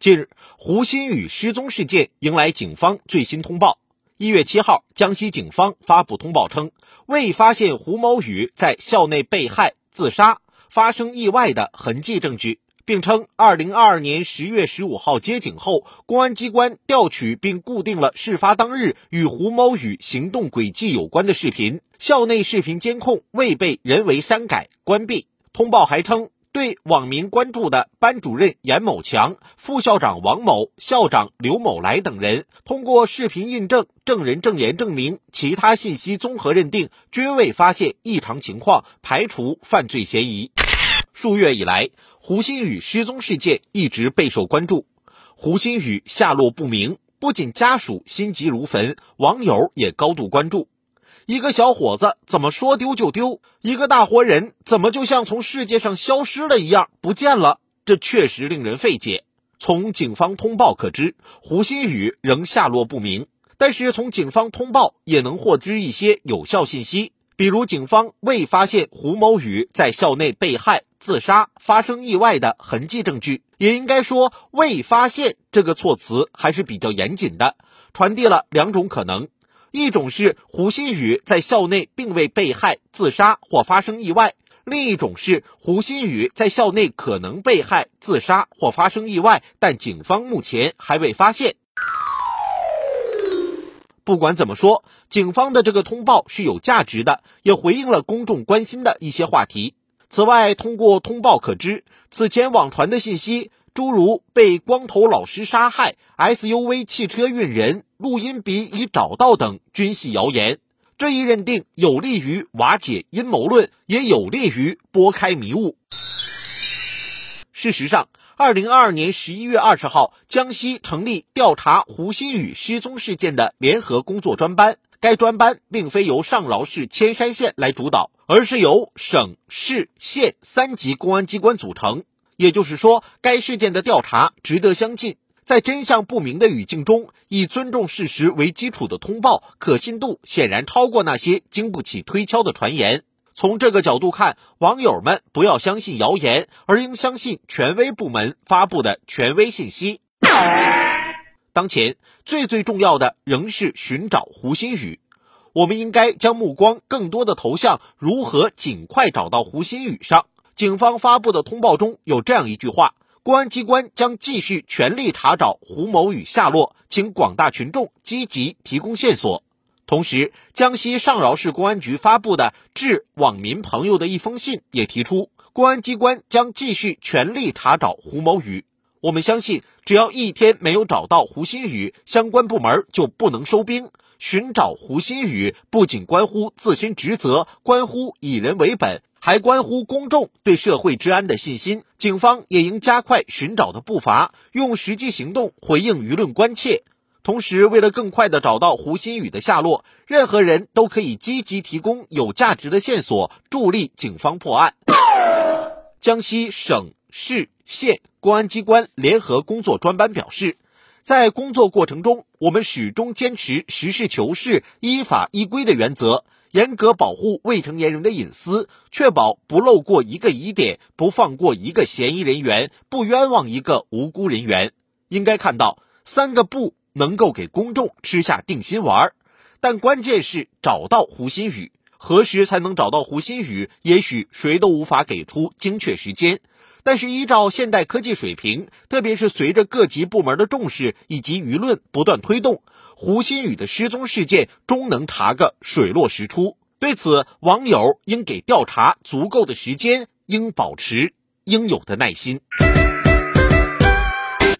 近日，胡鑫宇失踪事件迎来警方最新通报。一月七号，江西警方发布通报称，未发现胡某宇在校内被害、自杀、发生意外的痕迹证据，并称，二零二二年十月十五号接警后，公安机关调取并固定了事发当日与胡某宇行动轨迹有关的视频，校内视频监控未被人为删改、关闭。通报还称。对网民关注的班主任严某强、副校长王某、校长刘某来等人，通过视频印证、证人证言证明、其他信息综合认定，均未发现异常情况，排除犯罪嫌疑。数月以来，胡鑫宇失踪事件一直备受关注，胡鑫宇下落不明，不仅家属心急如焚，网友也高度关注。一个小伙子怎么说丢就丢？一个大活人怎么就像从世界上消失了一样不见了？这确实令人费解。从警方通报可知，胡鑫宇仍下落不明。但是从警方通报也能获知一些有效信息，比如警方未发现胡某宇在校内被害、自杀、发生意外的痕迹证据。也应该说，“未发现”这个措辞还是比较严谨的，传递了两种可能。一种是胡鑫宇在校内并未被害、自杀或发生意外；另一种是胡鑫宇在校内可能被害、自杀或发生意外，但警方目前还未发现。不管怎么说，警方的这个通报是有价值的，也回应了公众关心的一些话题。此外，通过通报可知，此前网传的信息。诸如被光头老师杀害、SUV 汽车运人、录音笔已找到等，均系谣言。这一认定有利于瓦解阴谋论，也有利于拨开迷雾。事实上，二零二二年十一月二十号，江西成立调查胡鑫宇失踪事件的联合工作专班。该专班并非由上饶市铅山县来主导，而是由省、市、县三级公安机关组成。也就是说，该事件的调查值得相信。在真相不明的语境中，以尊重事实为基础的通报，可信度显然超过那些经不起推敲的传言。从这个角度看，网友们不要相信谣言，而应相信权威部门发布的权威信息。当前最最重要的仍是寻找胡鑫宇，我们应该将目光更多的投向如何尽快找到胡鑫宇上。警方发布的通报中有这样一句话：公安机关将继续全力查找胡某宇下落，请广大群众积极提供线索。同时，江西上饶市公安局发布的致网民朋友的一封信也提出，公安机关将继续全力查找胡某宇。我们相信，只要一天没有找到胡鑫宇，相关部门就不能收兵。寻找胡鑫宇不仅关乎自身职责，关乎以人为本。还关乎公众对社会治安的信心，警方也应加快寻找的步伐，用实际行动回应舆论关切。同时，为了更快地找到胡鑫宇的下落，任何人都可以积极提供有价值的线索，助力警方破案。江西省、市、县公安机关联合工作专班表示，在工作过程中，我们始终坚持实事求是、依法依规的原则。严格保护未成年人的隐私，确保不漏过一个疑点，不放过一个嫌疑人员，不冤枉一个无辜人员。应该看到，三个不能够给公众吃下定心丸，但关键是找到胡鑫宇。何时才能找到胡鑫宇？也许谁都无法给出精确时间。但是依照现代科技水平，特别是随着各级部门的重视以及舆论不断推动。胡鑫宇的失踪事件终能查个水落石出，对此，网友应给调查足够的时间，应保持应有的耐心。